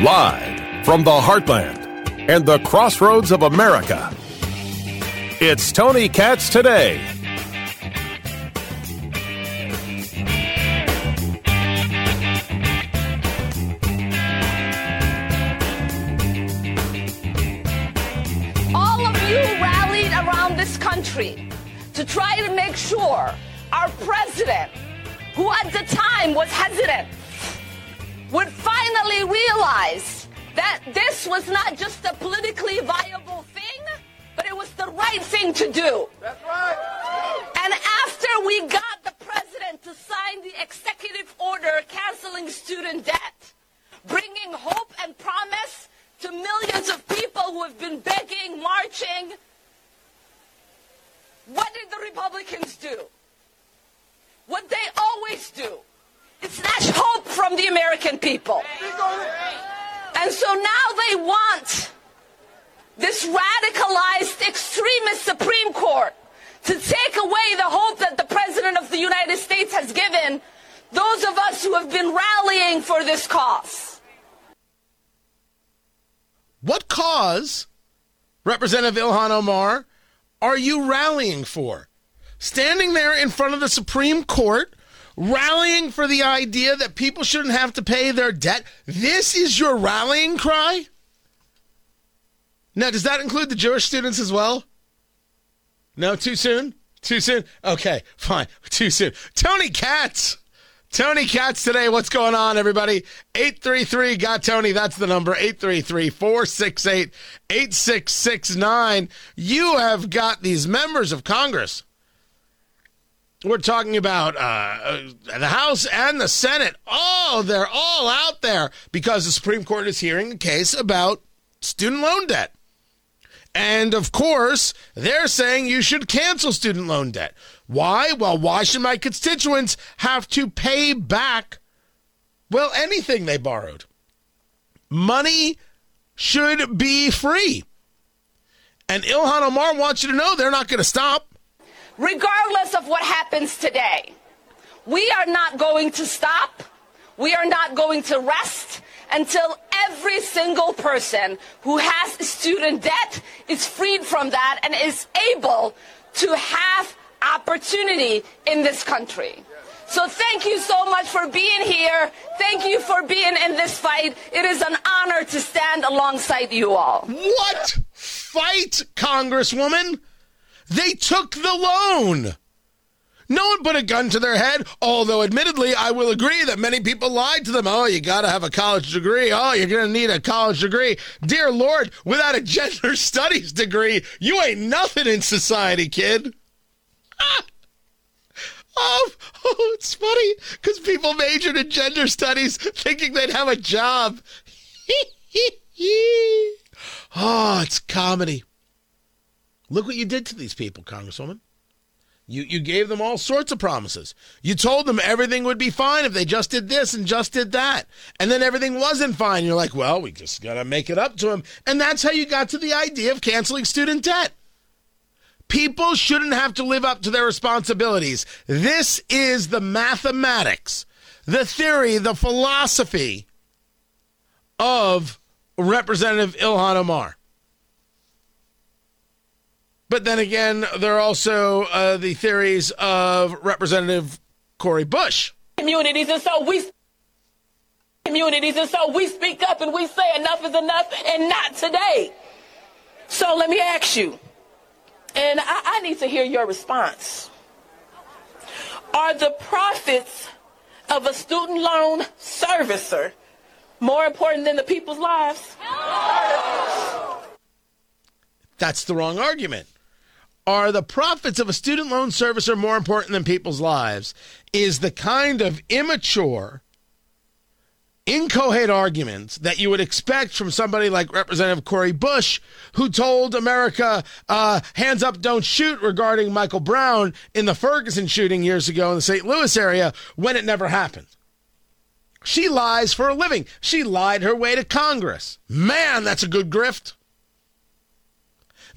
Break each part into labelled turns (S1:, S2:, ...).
S1: Live from the heartland and the crossroads of America, it's Tony Katz today.
S2: All of you rallied around this country to try to make sure our president, who at the time was hesitant, would finally realize that this was not just a politically viable thing, but it was the right thing to do. That's right. And after we got the president to sign the executive order canceling student debt, bringing hope and promise to millions of people who have been begging, marching, what did the Republicans do? What they always do is snatch hope from the American people. And so now they want this radicalized extremist Supreme Court to take away the hope that the President of the United States has given those of us who have been rallying for this cause.
S3: What cause, Representative Ilhan Omar, are you rallying for? Standing there in front of the Supreme Court rallying for the idea that people shouldn't have to pay their debt. This is your rallying cry? Now, does that include the Jewish students as well? No, too soon? Too soon? Okay, fine. Too soon. Tony Katz. Tony Katz today. What's going on, everybody? 833 got Tony. That's the number. 833 468 8669. You have got these members of Congress we're talking about uh, the House and the Senate. Oh, they're all out there because the Supreme Court is hearing a case about student loan debt. And of course, they're saying you should cancel student loan debt. Why? Well, why should my constituents have to pay back, well, anything they borrowed? Money should be free. And Ilhan Omar wants you to know they're not going to stop
S2: regardless of what happens today. We are not going to stop. We are not going to rest until every single person who has student debt is freed from that and is able to have opportunity in this country. So thank you so much for being here. Thank you for being in this fight. It is an honor to stand alongside you all.
S3: What fight, Congresswoman? They took the loan. No one put a gun to their head, although admittedly, I will agree that many people lied to them. Oh, you got to have a college degree. Oh, you're going to need a college degree. Dear Lord, without a gender studies degree, you ain't nothing in society, kid. Ah. Oh, oh, it's funny because people majored in gender studies thinking they'd have a job. oh, it's comedy. Look what you did to these people, Congresswoman. You, you gave them all sorts of promises. You told them everything would be fine if they just did this and just did that. And then everything wasn't fine. You're like, well, we just got to make it up to them. And that's how you got to the idea of canceling student debt. People shouldn't have to live up to their responsibilities. This is the mathematics, the theory, the philosophy of Representative Ilhan Omar. But then again, there are also uh, the theories of Representative Cori Bush.
S2: Communities, and so we communities, and so we speak up and we say enough is enough, and not today. So let me ask you, and I, I need to hear your response. Are the profits of a student loan servicer more important than the people's lives?
S3: That's the wrong argument are the profits of a student loan servicer more important than people's lives is the kind of immature, incoherent arguments that you would expect from somebody like Representative Cori Bush, who told America, uh, hands up, don't shoot regarding Michael Brown in the Ferguson shooting years ago in the St. Louis area when it never happened. She lies for a living. She lied her way to Congress. Man, that's a good grift.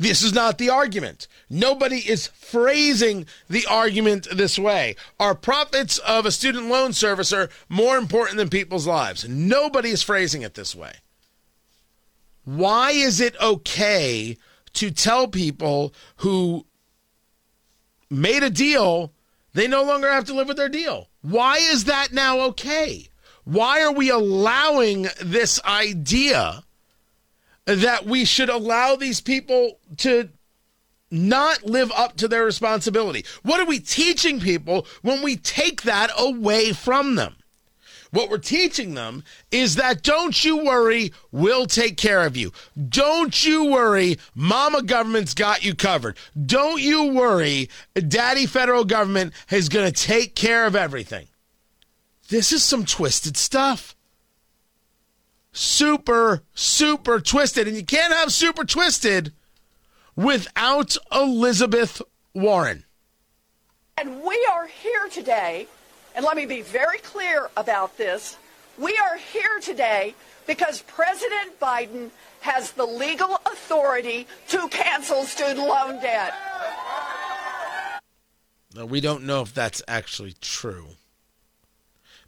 S3: This is not the argument. Nobody is phrasing the argument this way. Are profits of a student loan servicer more important than people's lives? Nobody is phrasing it this way. Why is it okay to tell people who made a deal they no longer have to live with their deal? Why is that now okay? Why are we allowing this idea that we should allow these people to not live up to their responsibility? What are we teaching people when we take that away from them? What we're teaching them is that don't you worry, we'll take care of you. Don't you worry, mama government's got you covered. Don't you worry, daddy federal government is going to take care of everything. This is some twisted stuff. Super, super twisted. And you can't have super twisted without Elizabeth Warren.
S4: And we are here today, and let me be very clear about this. We are here today because President Biden has the legal authority to cancel student loan debt.
S3: Now, we don't know if that's actually true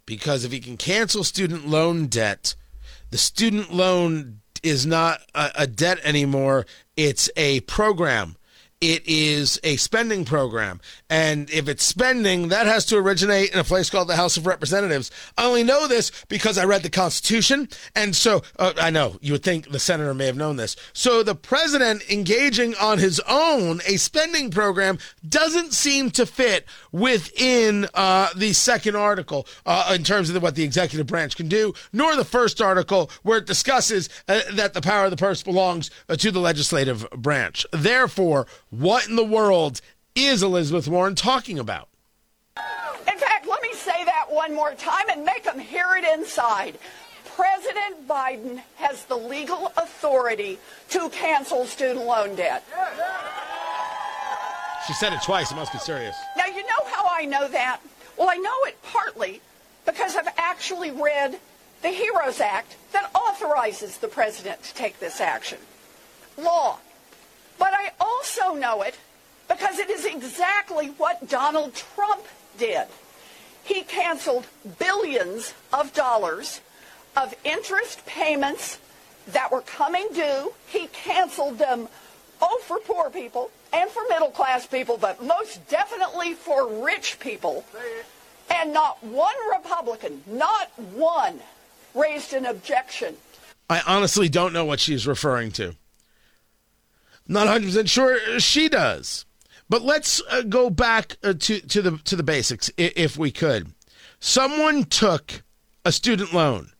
S3: because if he can cancel student loan debt, the student loan is not a, a debt anymore, it's a program it is a spending program. And if it's spending, that has to originate in a place called the House of Representatives. I only know this because I read the Constitution. And so uh, I know you would think the senator may have known this. So the president engaging on his own a spending program doesn't seem to fit within uh, the second article uh, in terms of what the executive branch can do, nor the first article where it discusses uh, that the power of the purse belongs uh, to the legislative branch. Therefore, what in the world is Elizabeth Warren talking about?
S4: In fact, let me say that one more time and make them hear it inside. President Biden has the legal authority to cancel student loan debt.
S3: She said it twice. It must be serious.
S4: Now, you know how I know that? Well, I know it partly because I've actually read the HEROES Act that authorizes the president to take this action. Law but I also know it because it is exactly what Donald Trump did. He canceled billions of dollars of interest payments that were coming due. He canceled them, oh, for poor people and for middle class people, but most definitely for rich people. And not one Republican, not one, raised an objection.
S3: I honestly don't know what she's referring to. Not 100% sure she does. But let's uh, go back uh, to, to the to the basics if we could. Someone took a student loan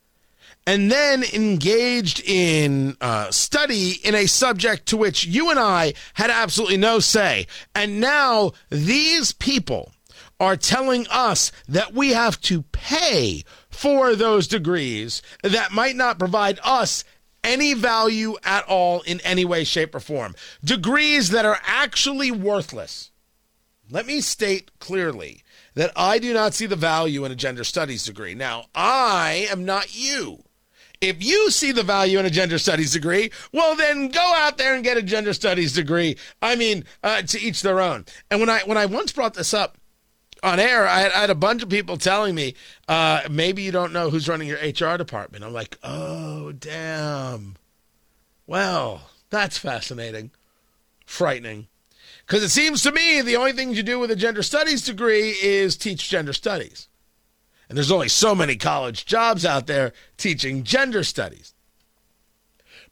S3: and then engaged in uh, study in a subject to which you and I had absolutely no say. And now these people are telling us that we have to pay for those degrees that might not provide us any value at all in any way, shape, or form. Degrees that are actually worthless. Let me state clearly that I do not see the value in a gender studies degree. Now, I am not you. If you see the value in a gender studies degree, well, then go out there and get a gender studies degree. I mean, uh, to each their own. And when I when I once brought this up on air, I had, I had, a bunch of people telling me, uh, maybe you don't know who's running your HR department. I'm like, oh, damn. Well, that's fascinating, frightening. Because it seems to me the only thing you do with a gender studies degree is teach gender studies. And there's only so many college jobs out there teaching gender studies.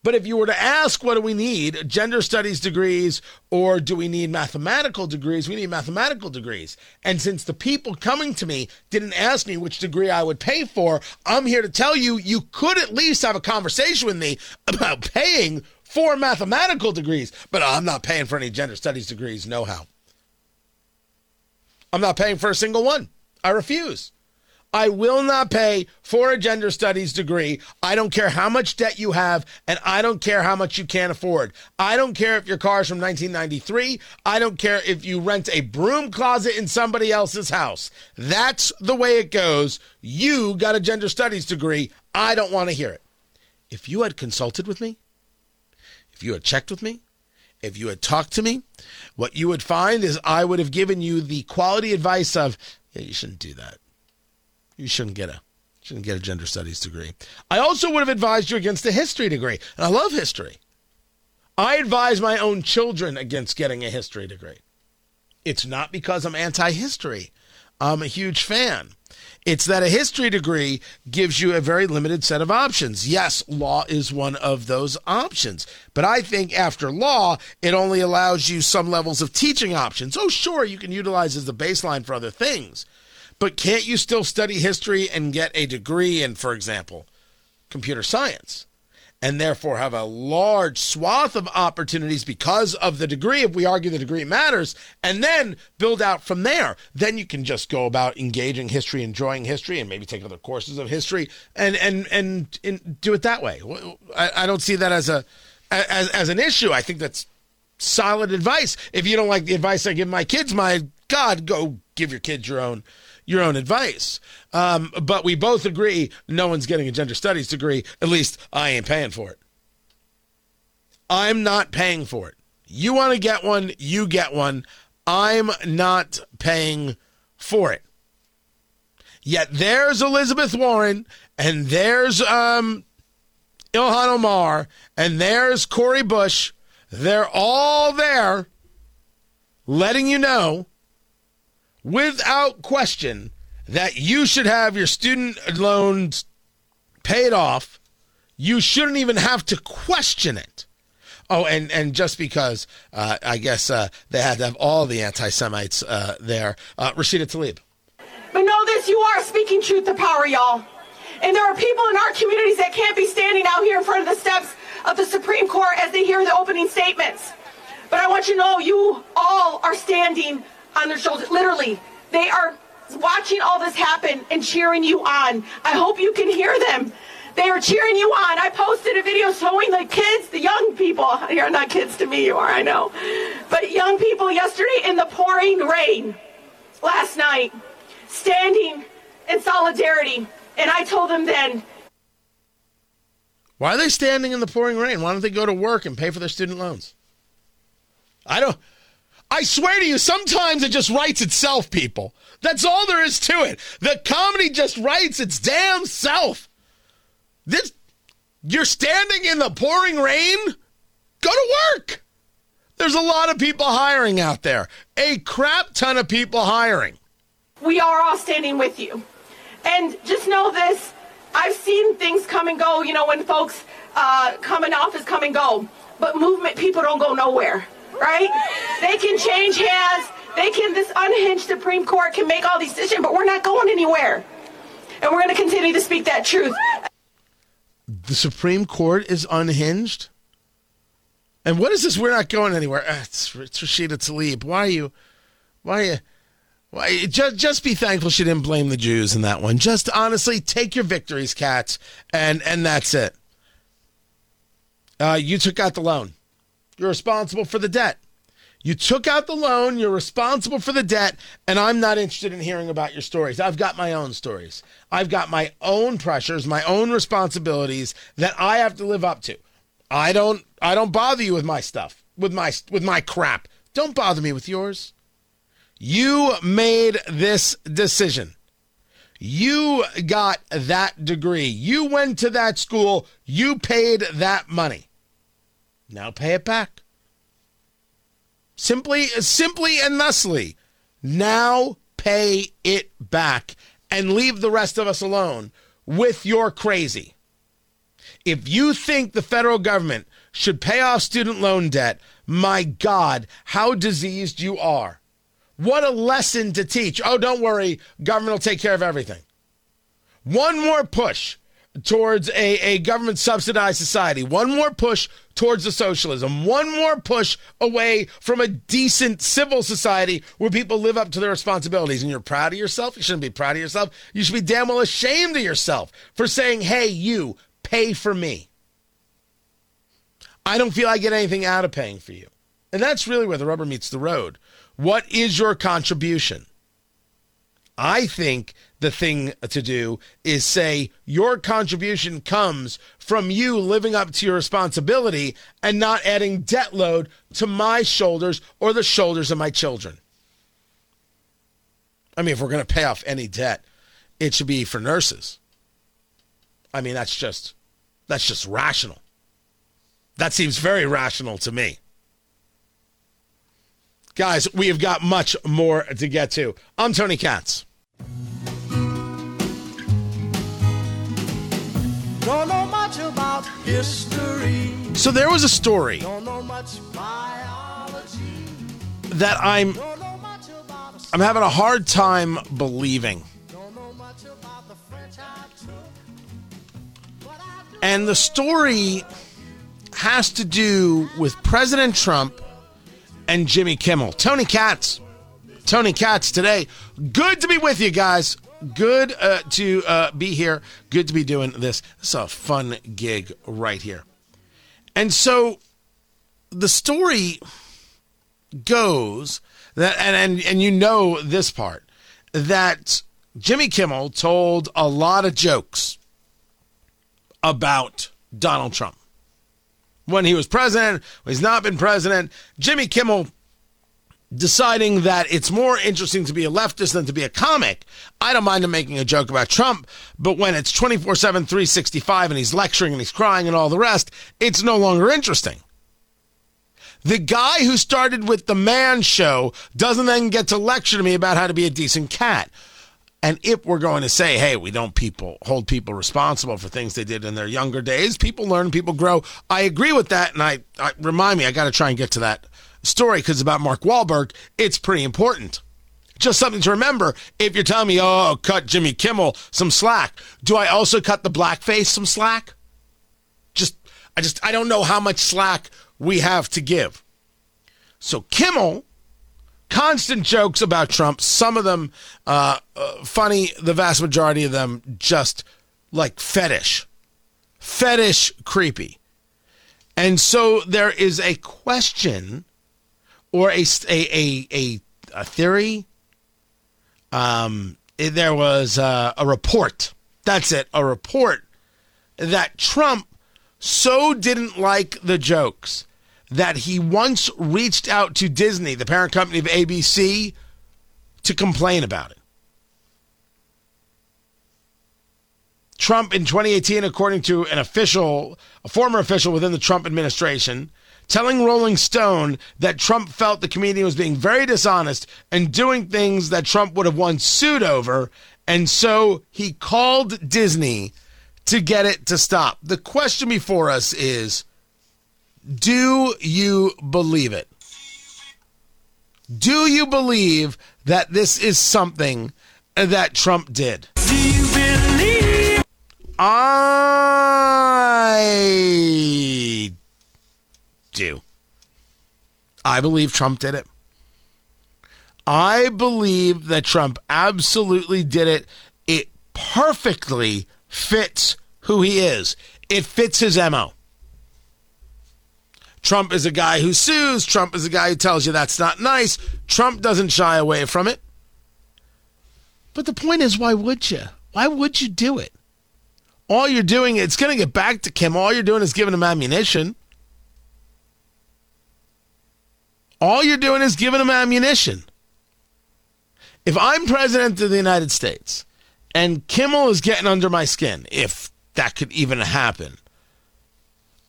S3: But if you were to ask, what do we need? Gender studies degrees or do we need mathematical degrees? We need mathematical degrees. And since the people coming to me didn't ask me which degree I would pay for, I'm here to tell you, you could at least have a conversation with me about paying for mathematical degrees. But I'm not paying for any gender studies degrees, no how. I'm not paying for a single one. I refuse. I will not pay for a gender studies degree. I don't care how much debt you have, and I don't care how much you can't afford. I don't care if your car is from 1993. I don't care if you rent a broom closet in somebody else's house. That's the way it goes. You got a gender studies degree. I don't want to hear it. If you had consulted with me, if you had checked with me, if you had talked to me, what you would find is I would have given you the quality advice of, yeah, you shouldn't do that. You shouldn't get a shouldn't get a gender studies degree. I also would have advised you against a history degree. And I love history. I advise my own children against getting a history degree. It's not because I'm anti history. I'm a huge fan. It's that a history degree gives you a very limited set of options. Yes, law is one of those options. But I think after law, it only allows you some levels of teaching options. Oh, sure, you can utilize as the baseline for other things. But can't you still study history and get a degree in, for example, computer science? and therefore have a large swath of opportunities because of the degree, if we argue the degree matters, and then build out from there. Then you can just go about engaging history, enjoying history, and maybe take other courses of history and and and, and do it that way. I, I don't see that as a as, as an issue. I think that's solid advice. If you don't like the advice I give my kids, my God, go give your kids your own your own advice. Um, but we both agree no one's getting a gender studies degree. At least I ain't paying for it. I'm not paying for it. You want to get one, you get one. I'm not paying for it. Yet there's Elizabeth Warren and there's um, Ilhan Omar and there's Cori Bush. They're all there letting you know without question that you should have your student loans paid off. You shouldn't even have to question it. Oh, and, and just because uh, I guess uh, they had to have all the anti Semites uh, there, uh, Rashida Tlaib.
S5: But know this you are speaking truth to power, y'all. And there are people in our communities that can't be standing out here in front of the steps of the Supreme Court as they hear the opening statements. But I want you to know you all are standing on their shoulders. Literally, they are watching all this happen and cheering you on. I hope you can hear them. They are cheering you on. I posted a video showing the kids, the young people. You're not kids to me, you are, I know. But young people yesterday in the pouring rain last night, standing in solidarity. And I told them then.
S3: Why are they standing in the pouring rain? Why don't they go to work and pay for their student loans? I don't. I swear to you, sometimes it just writes itself, people. That's all there is to it. The comedy just writes its damn self. This, you're standing in the pouring rain? Go to work. There's a lot of people hiring out there, a crap ton of people hiring.
S5: We are all standing with you. And just know this I've seen things come and go, you know, when folks uh, come in office, come and go. But movement people don't go nowhere right? They can change hands. They can, this unhinged Supreme Court can make all these decisions, but we're not going anywhere. And we're going to continue to speak that truth.
S3: The Supreme Court is unhinged? And what is this? We're not going anywhere. Uh, it's, it's Rashida Tlaib. Why are you, why are you, why, just, just be thankful she didn't blame the Jews in that one. Just honestly take your victories, cats, and, and that's it. Uh, you took out the loan. You're responsible for the debt. You took out the loan, you're responsible for the debt, and I'm not interested in hearing about your stories. I've got my own stories. I've got my own pressures, my own responsibilities that I have to live up to. I don't I don't bother you with my stuff, with my with my crap. Don't bother me with yours. You made this decision. You got that degree. You went to that school. You paid that money. Now pay it back. Simply, simply and thusly, now pay it back and leave the rest of us alone with your crazy. If you think the federal government should pay off student loan debt, my God, how diseased you are. What a lesson to teach. Oh, don't worry, government will take care of everything. One more push towards a, a government subsidized society, one more push towards the socialism, one more push away from a decent civil society where people live up to their responsibilities. And you're proud of yourself? You shouldn't be proud of yourself. You should be damn well ashamed of yourself for saying, hey, you, pay for me. I don't feel I get anything out of paying for you. And that's really where the rubber meets the road. What is your contribution? I think the thing to do is say your contribution comes from you living up to your responsibility and not adding debt load to my shoulders or the shoulders of my children. I mean, if we're going to pay off any debt, it should be for nurses. I mean, that's just that's just rational. That seems very rational to me. Guys, we have got much more to get to. I'm Tony Katz.
S6: Don't know much about history.
S3: So there was a story
S6: Don't know much biology.
S3: that I'm
S6: Don't know much about a
S3: I'm having a hard time believing.
S6: Don't know much about the French I took. But I do
S3: And the story has to do with President Trump and Jimmy Kimmel. Tony Katz. Tony Katz today. Good to be with you guys. Good uh, to uh, be here. Good to be doing this. It's a fun gig right here. And so the story goes that, and, and, and you know this part, that Jimmy Kimmel told a lot of jokes about Donald Trump. When he was president, when he's not been president, Jimmy Kimmel deciding that it's more interesting to be a leftist than to be a comic. I don't mind him making a joke about Trump, but when it's 24 7, 365 and he's lecturing and he's crying and all the rest, it's no longer interesting. The guy who started with the man show doesn't then get to lecture to me about how to be a decent cat. And if we're going to say, hey, we don't people hold people responsible for things they did in their younger days, people learn, people grow. I agree with that, and I, I remind me, I got to try and get to that story because about Mark Wahlberg, it's pretty important. Just something to remember. If you're telling me, oh, cut Jimmy Kimmel some slack, do I also cut the blackface some slack? Just, I just, I don't know how much slack we have to give. So Kimmel constant jokes about Trump. Some of them uh, uh, funny. The vast majority of them just like fetish, fetish creepy. And so there is a question or a a a, a, theory. Um, there was uh, a report. That's it. A report that Trump so didn't like the jokes that he once reached out to Disney, the parent company of ABC, to complain about it. Trump in 2018, according to an official, a former official within the Trump administration, telling Rolling Stone that Trump felt the comedian was being very dishonest and doing things that Trump would have once sued over. And so he called Disney to get it to stop. The question before us is do you believe it? Do you believe that this is something that Trump did?
S6: Do you believe?
S3: I do. I believe Trump did it. I believe that Trump absolutely did it. It perfectly fits who he is, it fits his MO. Trump is a guy who sues. Trump is a guy who tells you that's not nice. Trump doesn't shy away from it. But the point is, why would you? Why would you do it? All you're doing, it's going to get back to Kim. All you're doing is giving him ammunition. All you're doing is giving him ammunition. If I'm president of the United States and Kimmel is getting under my skin, if that could even happen,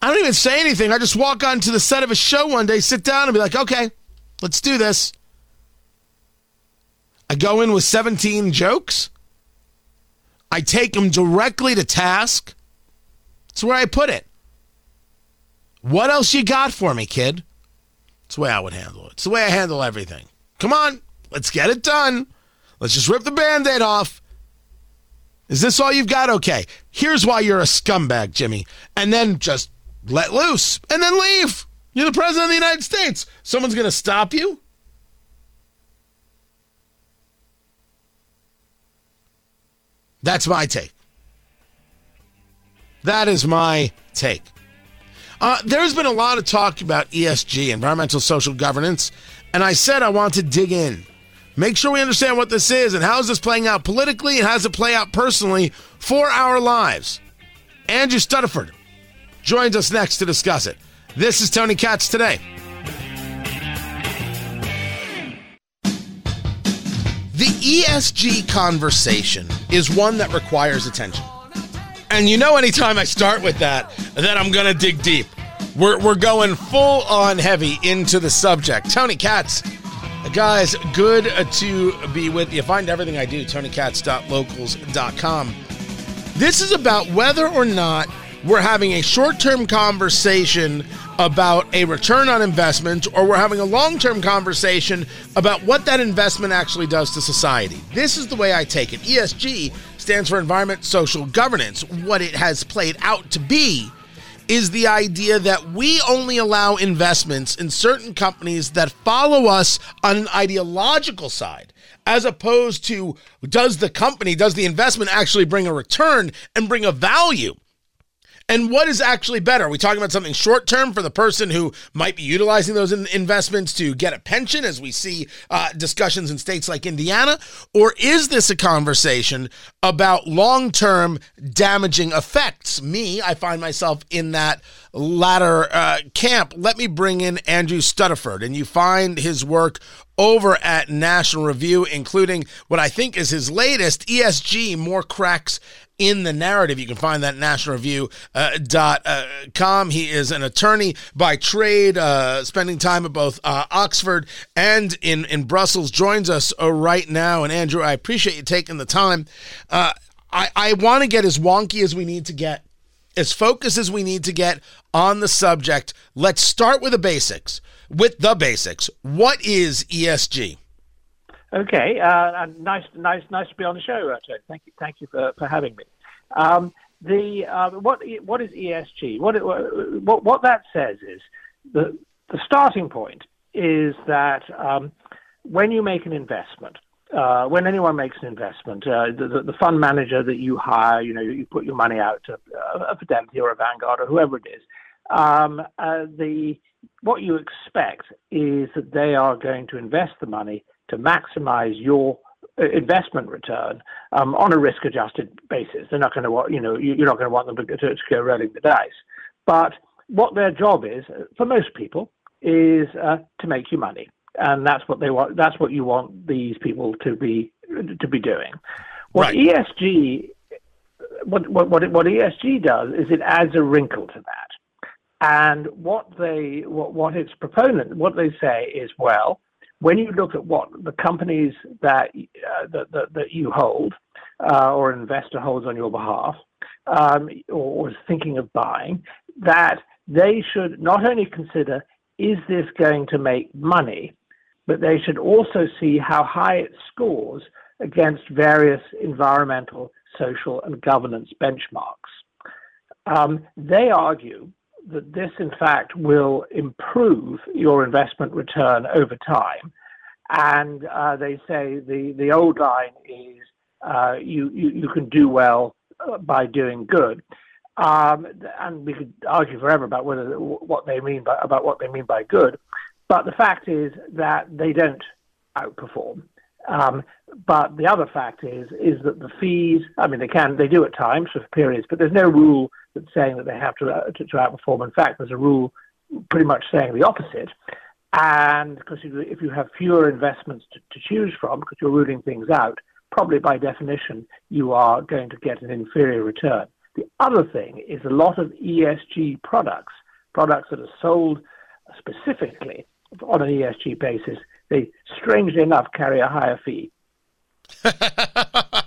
S3: I don't even say anything. I just walk onto the set of a show one day, sit down, and be like, okay, let's do this. I go in with 17 jokes. I take them directly to task. That's where I put it. What else you got for me, kid? It's the way I would handle it. It's the way I handle everything. Come on, let's get it done. Let's just rip the band aid off. Is this all you've got? Okay. Here's why you're a scumbag, Jimmy. And then just let loose and then leave. You're the president of the United States. Someone's going to stop you? That's my take. That is my take. Uh, there's been a lot of talk about ESG, environmental social governance, and I said I want to dig in Make sure we understand what this is and how is this playing out politically and how does it play out personally for our lives. Andrew Stuttaford joins us next to discuss it. This is Tony Katz today. The ESG conversation is one that requires attention. And you know, anytime I start with that, that I'm going to dig deep. We're, we're going full on heavy into the subject. Tony Katz, guys, good to be with you. Find everything I do, tonykatz.locals.com. This is about whether or not we're having a short term conversation about a return on investment or we're having a long term conversation about what that investment actually does to society. This is the way I take it. ESG stands for environment, social governance. What it has played out to be is the idea that we only allow investments in certain companies that follow us on an ideological side as opposed to does the company, does the investment actually bring a return and bring a value? And what is actually better? Are we talking about something short term for the person who might be utilizing those in- investments to get a pension, as we see uh, discussions in states like Indiana? Or is this a conversation about long term damaging effects? Me, I find myself in that latter uh, camp. Let me bring in Andrew Stuttaford, and you find his work over at National Review, including what I think is his latest ESG More Cracks in the narrative. You can find that at nationalreview.com. He is an attorney by trade, uh, spending time at both uh, Oxford and in, in Brussels. Joins us uh, right now. And Andrew, I appreciate you taking the time. Uh, I, I want to get as wonky as we need to get, as focused as we need to get on the subject. Let's start with the basics. With the basics, what is ESG?
S7: Okay, uh, nice, nice, nice to be on the show, uh, Thank you, thank you for, for having me. Um, the uh, what what is ESG? What, it, what what that says is the the starting point is that um, when you make an investment, uh, when anyone makes an investment, uh, the, the, fund manager that you hire, you know, you put your money out to uh, a Fidelity or a Vanguard or whoever it is. Um, uh, the what you expect is that they are going to invest the money to maximize your uh, investment return um, on a risk-adjusted basis. They're not going to, want, you know, you're not going to want them to, to, go rolling the dice. But what their job is, uh, for most people, is uh, to make you money, and that's what they want. That's what you want these people to be to be doing. What right. ESG, what, what what what ESG does is it adds a wrinkle to that. And what they what, what its proponent what they say is well, when you look at what the companies that uh, that, that, that, you hold uh, or an investor holds on your behalf um, or, or is thinking of buying, that they should not only consider is this going to make money, but they should also see how high it scores against various environmental, social, and governance benchmarks. Um, they argue that this, in fact, will improve your investment return over time. And uh, they say the, the old line is uh, you, you, you, can do well uh, by doing good. Um, and we could argue forever about whether what they mean by about what they mean by good, but the fact is that they don't outperform. Um, but the other fact is is that the fees. I mean, they can they do at times for periods, but there's no rule that's saying that they have to, uh, to, to outperform. In fact, there's a rule pretty much saying the opposite. And because if you have fewer investments to, to choose from, because you're ruling things out, probably by definition you are going to get an inferior return. The other thing is a lot of ESG products, products that are sold specifically on an ESG basis, they strangely enough carry a higher fee.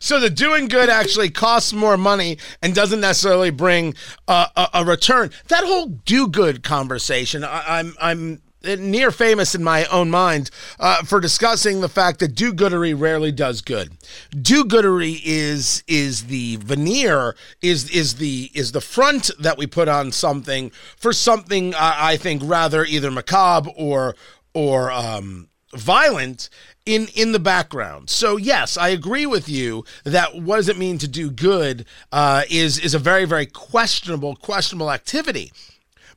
S3: so the doing good actually costs more money and doesn't necessarily bring a, a, return. That whole do good conversation, I, I'm I'm near famous in my own mind uh, for discussing the fact that do-goodery rarely does good. Do-goodery is is the veneer, is is the is the front that we put on something for something uh, I think rather either macabre or or um, violent in in the background. So yes, I agree with you that what does it mean to do good uh, is is a very very questionable questionable activity.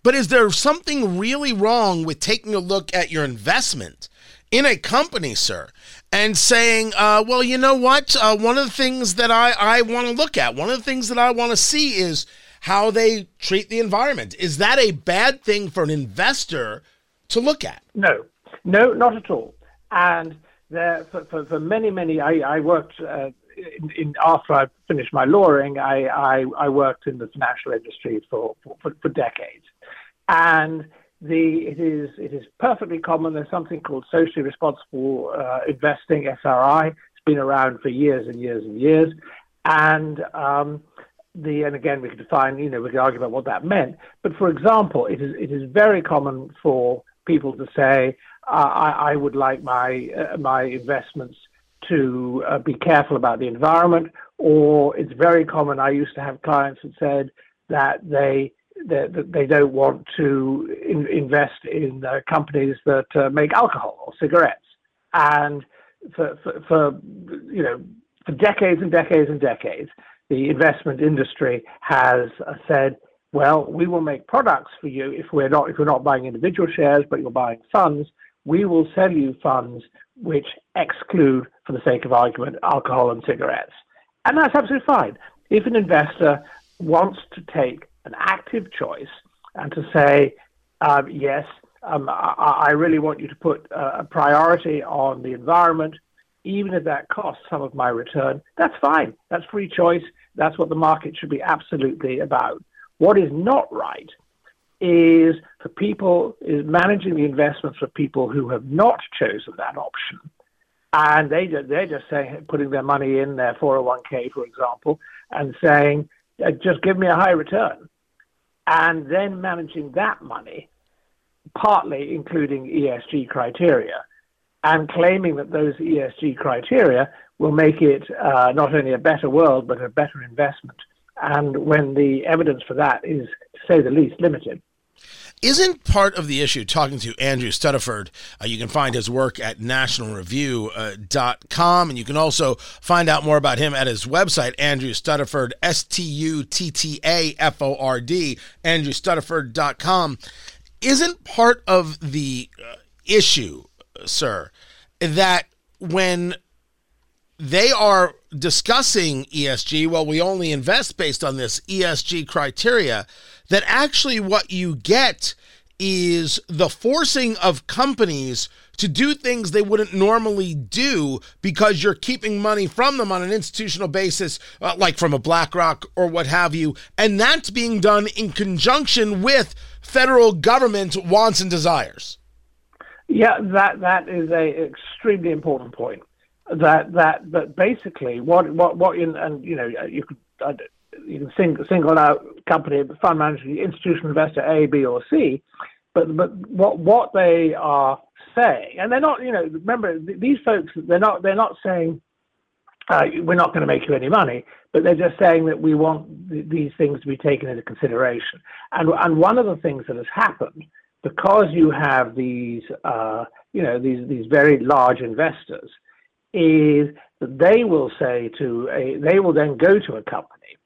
S3: But is there something really wrong with taking a look at your investment in a company, sir, and saying, uh, well, you know what? Uh, one of the things that I, I want to look at, one of the things that I want to see is how they treat the environment. Is that a bad thing for an investor to look at?
S7: No, no, not at all. And there, for, for, for many, many, I, I worked uh, in, in, after I finished my lawyering, I, I, I worked in the financial industry for, for, for decades. And the, it is it is perfectly common. There's something called socially responsible uh, investing (SRI). It's been around for years and years and years, and um, the and again we could define you know we could argue about what that meant. But for example, it is it is very common for people to say I, I would like my uh, my investments to uh, be careful about the environment, or it's very common. I used to have clients that said that they that they don't want to in, invest in uh, companies that uh, make alcohol or cigarettes. And for, for, for, you know for decades and decades and decades, the investment industry has uh, said, well, we will make products for you if we're not if we're not buying individual shares, but you're buying funds. We will sell you funds which exclude, for the sake of argument, alcohol and cigarettes, and that's absolutely fine. If an investor wants to take an active choice and to say, um, yes, um, I, I, really want you to put a priority on the environment, even if that costs some of my return, that's fine. That's free choice. That's what the market should be absolutely about. What is not right is for people, is managing the investments for people who have not chosen that option. And they, they're just saying, putting their money in their 401k, for example, and saying, uh, just give me a high return and then managing that money, partly including ESG criteria, and claiming that those ESG criteria will make it uh, not only a better world but a better investment. And when the evidence for that is, to say the least, limited.
S3: Isn't part of the issue talking to Andrew Stuttaford? Uh, you can find his work at nationalreview.com, uh, and you can also find out more about him at his website, Andrew Stuttaford, S T U T T A F O R D, andrewstuttaford.com. Isn't part of the uh, issue, sir, that when they are discussing ESG, well, we only invest based on this ESG criteria, that actually what you get is the forcing of companies to do things they wouldn't normally do because you're keeping money from them on an institutional basis, uh, like from a BlackRock or what have you. And that's being done in conjunction with federal government wants and desires.
S7: Yeah, that that is a extremely important point that that that basically what what what in, and you know you could uh, you can sing, single out company fund manager institutional investor A B or C, but but what what they are saying and they're not you know remember these folks they're not they're not saying uh, we're not going to make you any money, but they're just saying that we want th- these things to be taken into consideration. And and one of the things that has happened because you have these uh, you know these these very large investors is that they will say to a, they will then go to a company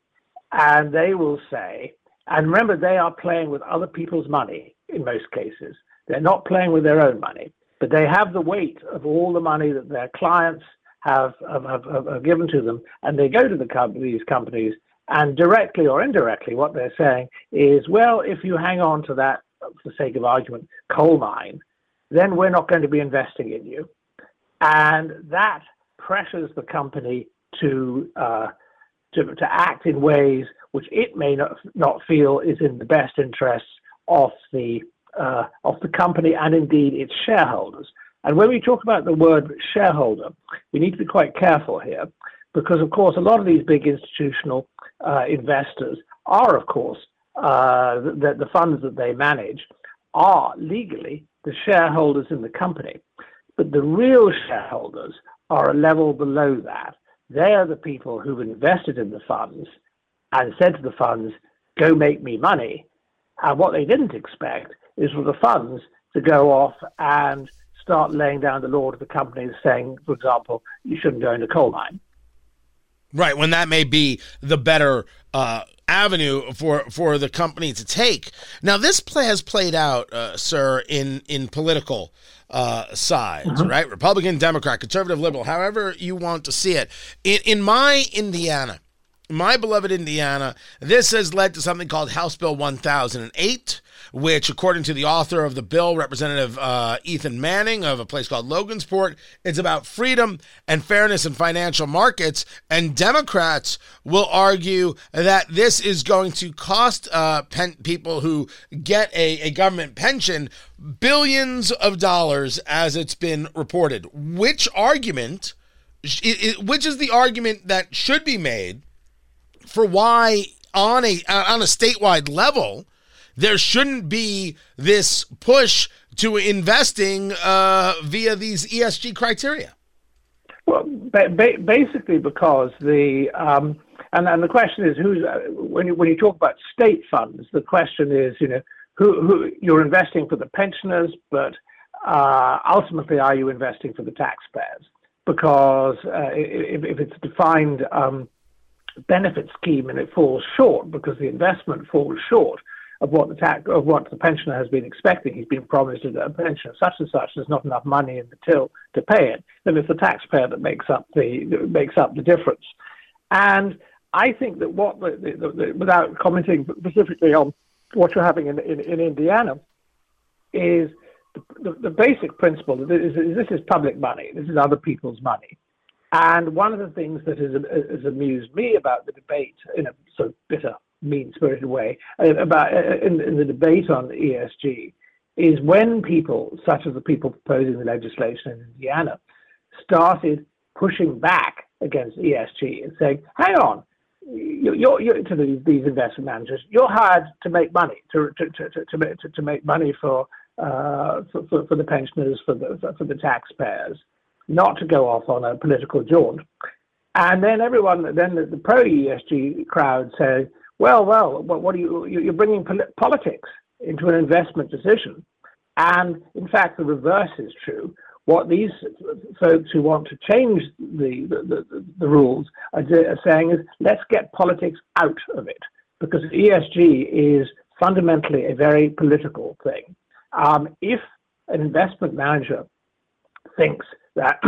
S7: and they will say, and remember, they are playing with other people's money in most cases. They're not playing with their own money, but they have the weight of all the money that their clients have, have, have, have given to them, and they go to the company, these companies, and directly or indirectly, what they're saying is, well, if you hang on to that, for the sake of argument, coal mine, then we're not going to be investing in you. And that pressures the company to, uh, to, to act in ways which it may not, not feel is in the best interests of the, uh, of the company and indeed its shareholders. And when we talk about the word shareholder, we need to be quite careful here because, of course, a lot of these big institutional uh, investors are, of course, uh, the, the funds that they manage are legally the shareholders in the company. But the real shareholders are a level below that. They are the people who've invested in the funds and said to the funds, go make me money. And what they didn't expect is for the funds to go off and start laying down the law to the companies saying, for example, you shouldn't go into coal mine.
S3: Right, when that may be the better uh, avenue for for the company to take. Now, this play has played out, uh, sir, in in political uh, sides, right? Republican, Democrat, conservative, liberal, however you want to see it. In, in my Indiana, my beloved Indiana, this has led to something called House Bill 1008, which, according to the author of the bill, Representative uh, Ethan Manning of a place called Logansport, is about freedom and fairness in financial markets. And Democrats will argue that this is going to cost uh, pen- people who get a, a government pension billions of dollars, as it's been reported. Which argument? Which is the argument that should be made for why on a on a statewide level there shouldn't be this push to investing uh, via these ESG criteria?
S7: Well, ba- ba- basically because the um, and and the question is who's uh, when you when you talk about state funds, the question is you know who who you're investing for the pensioners, but uh, ultimately are you investing for the taxpayers? Because uh, if, if it's a defined um, benefit scheme and it falls short because the investment falls short of what the tax of what the pensioner has been expecting. He's been promised a pension of such and such. There's not enough money in the till to pay it. Then it's the taxpayer that makes up the makes up the difference. And I think that what the, the, the, without commenting specifically on what you're having in, in, in Indiana is the, the, basic principle that is, is this is public money. This is other people's money. And one of the things that has, has amused me about the debate in a sort of bitter mean spirited way uh, about uh, in, in, the debate on ESG is when people, such as the people proposing the legislation in Indiana, started pushing back against ESG and saying, hang on, you're, you're, to the, these investment managers, you're hired to make money, to, to, to, to, to make money for, uh, for, for, for, the pensioners, for the, for the taxpayers, not to go off on a political jaunt. And then everyone, then the, the pro ESG crowd says, well, well, what, what are you? You're bringing politics into an investment decision, and in fact, the reverse is true. What these folks who want to change the the, the, the rules are, are saying is, let's get politics out of it, because ESG is fundamentally a very political thing. Um, if an investment manager thinks that,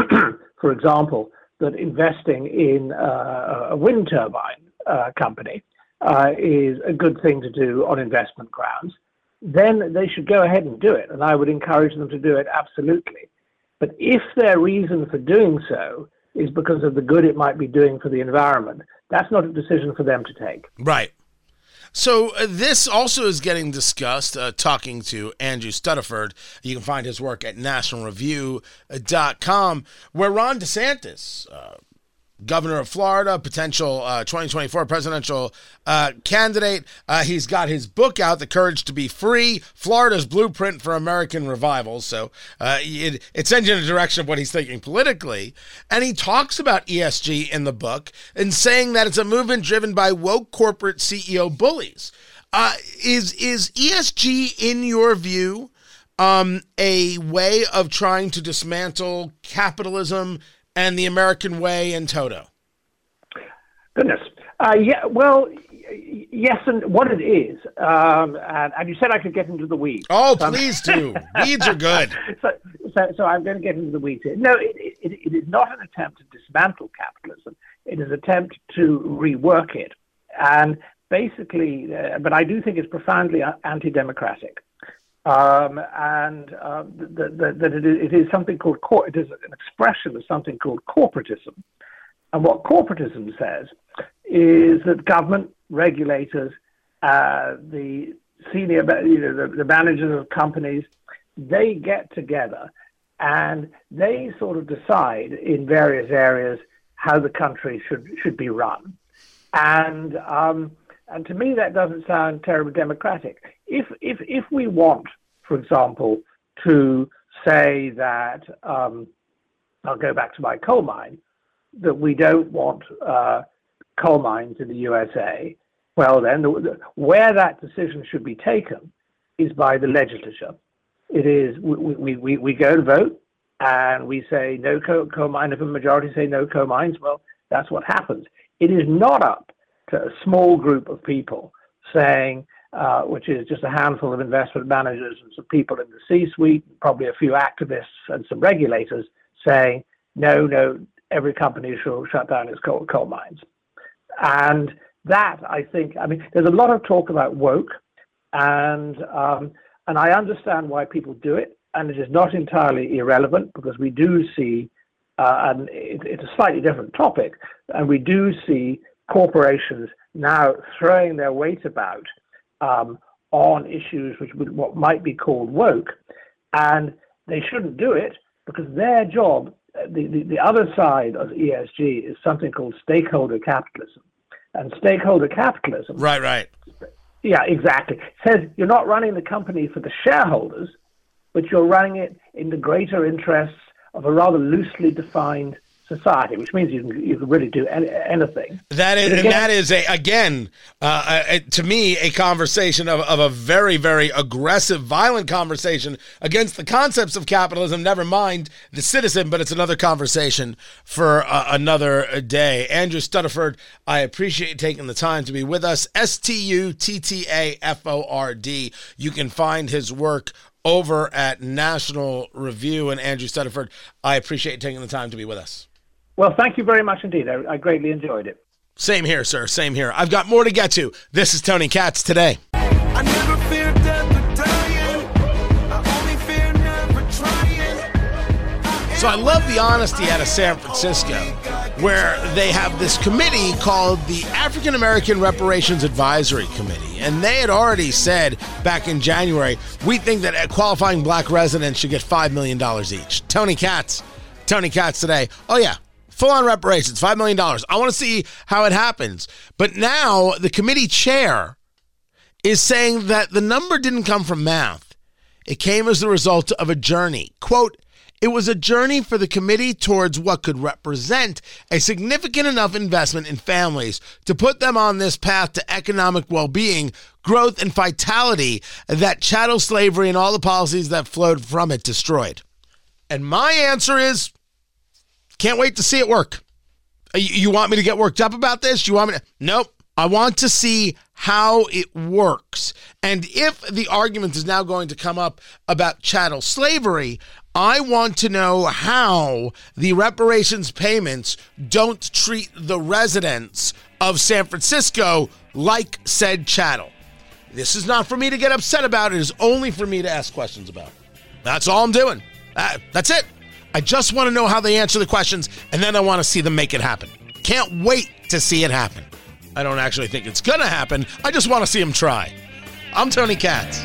S7: for example, that investing in uh, a wind turbine uh, company uh, is a good thing to do on investment grounds, then they should go ahead and do it. And I would encourage them to do it absolutely. But if their reason for doing so is because of the good it might be doing for the environment, that's not a decision for them to take.
S3: Right. So uh, this also is getting discussed. Uh, talking to Andrew Stuttaford, you can find his work at NationalReview.com, where Ron DeSantis, uh, governor of Florida, potential uh, 2024 presidential uh, candidate. Uh, he's got his book out, The Courage to Be Free Florida's Blueprint for American Revival. So uh, it, it sends you in the direction of what he's thinking politically. And he talks about ESG in the book and saying that it's a movement driven by woke corporate CEO bullies. Uh, is, is ESG, in your view, um, a way of trying to dismantle capitalism and the American Way in toto?
S7: Goodness. Uh, yeah, well, yes, and what it is, um, and, and, you said I could get into the weeds.
S3: Oh, please do. weeds are good.
S7: So, so, so, I'm going to get into the weeds here. No, it, it, it is not an attempt to dismantle capitalism. It is an attempt to rework it, and basically, uh, but I do think it's profoundly anti-democratic um, and that, that, that it, is, it is something called cor- it is an expression of something called corporatism. And what corporatism says is that government regulators, uh, the senior, you know, the, the managers of companies, they get together and they sort of decide in various areas how the country should should be run. And um, and to me, that doesn't sound terribly democratic. If, if, if we want, for example, to say that, um, I'll go back to my coal mine, that we don't want uh, coal mines in the USA, well, then the, where that decision should be taken is by the legislature. It is, we, we, we, go and vote and we say no coal, coal mine. If a majority say no coal mines, well, that's what happens. It is not up to a small group of people saying uh, which is just a handful of investment managers and some people in the C-suite, probably a few activists and some regulators saying, no, no, every company should shut down its coal, coal mines. And that, I think, I mean, there's a lot of talk about woke, and um, and I understand why people do it, and it is not entirely irrelevant because we do see, uh, and it, it's a slightly different topic, and we do see corporations now throwing their weight about um, on issues which would, what might be called woke, and they shouldn't do it because their job, the, the, the other side of ESG is something called stakeholder capitalism. And stakeholder capitalism
S3: Right, right.
S7: yeah, exactly. Says you're not running the company for the shareholders, but you're running it in the greater interests of a rather loosely defined society, which means you can you can really do any, anything.
S3: That is,
S7: But
S3: and
S7: again-
S3: that is a again uh, uh, to me a conversation of, of a very very aggressive, violent conversation against the concepts of capitalism. Never mind the citizen, but it's another conversation for uh, another day. Andrew Stuttaford, I appreciate you taking the time to be with us. S T U T T A F O R D. You can find his work over at National Review. And Andrew Stuttaford, I appreciate you taking the time to be with us.
S7: Well, thank you very much indeed. I, I greatly enjoyed it.
S3: Same here, sir. Same here. I've got more to get to. This is Tony Katz today.
S6: I never fear death or dying. I only fear never trying.
S3: So I love the honesty out of San Francisco, where they have this committee called the African American Reparations Advisory Committee. And they had already said back in January, we think that qualifying black residents should get $5 million each. Tony Katz, Tony Katz today. Oh, yeah. Full on reparations, $5 million. I want to see how it happens. But now the committee chair is saying that the number didn't come from math. It came as the result of a journey. Quote, it was a journey for the committee towards what could represent a significant enough investment in families to put them on this path to economic well being, growth, and vitality that chattel slavery and all the policies that flowed from it destroyed. And my answer is can't wait to see it work. Uh, You, want me to get worked up about this? You want me to? Nope. I want to see how it works. And if the argument is now going to come up about chattel slavery, I want to know how the reparations payments don't treat the residents of San Francisco like said chattel. This is not for me to get upset about. It is only for me to ask questions about. That's all I'm doing. Uh, that's it. I just want to know how they answer the questions, and then I want to see them make it happen. Can't wait to see it happen. I don't actually think it's going to happen. I just want to see them try. I'm Tony Katz.